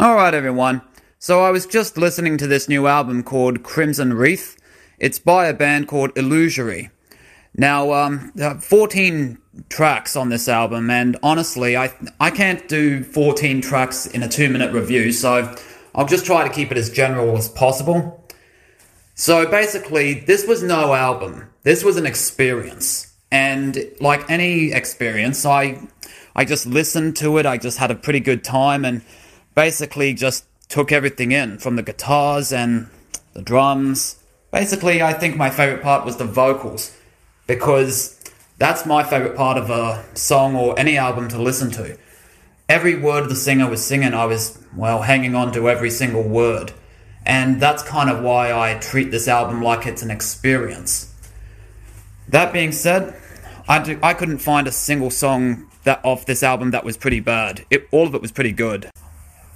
Alright, everyone. So I was just listening to this new album called Crimson Wreath. It's by a band called Illusory. Now, um, are 14 tracks on this album, and honestly, I I can't do 14 tracks in a two minute review, so I'll just try to keep it as general as possible. So basically, this was no album. This was an experience, and like any experience, I I just listened to it. I just had a pretty good time, and basically just took everything in from the guitars and the drums. Basically, I think my favorite part was the vocals because that's my favorite part of a song or any album to listen to. Every word the singer was singing, I was, well, hanging on to every single word. And that's kind of why I treat this album like it's an experience. That being said, I, do, I couldn't find a single song that off this album that was pretty bad. It, all of it was pretty good.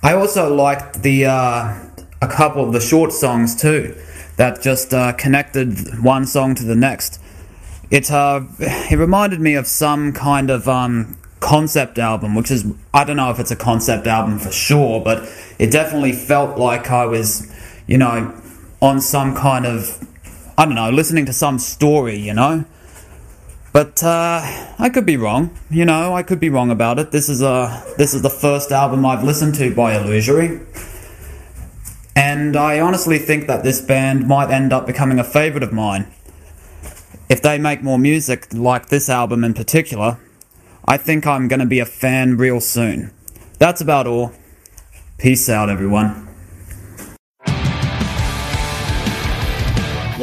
I also liked the uh, a couple of the short songs too that just uh, connected one song to the next. It uh, it reminded me of some kind of um, concept album, which is I don't know if it's a concept album for sure, but it definitely felt like I was, you know, on some kind of I don't know, listening to some story, you know. But uh, I could be wrong. You know, I could be wrong about it. This is a this is the first album I've listened to by Illusory. And I honestly think that this band might end up becoming a favorite of mine. If they make more music like this album in particular, I think I'm going to be a fan real soon. That's about all. Peace out, everyone.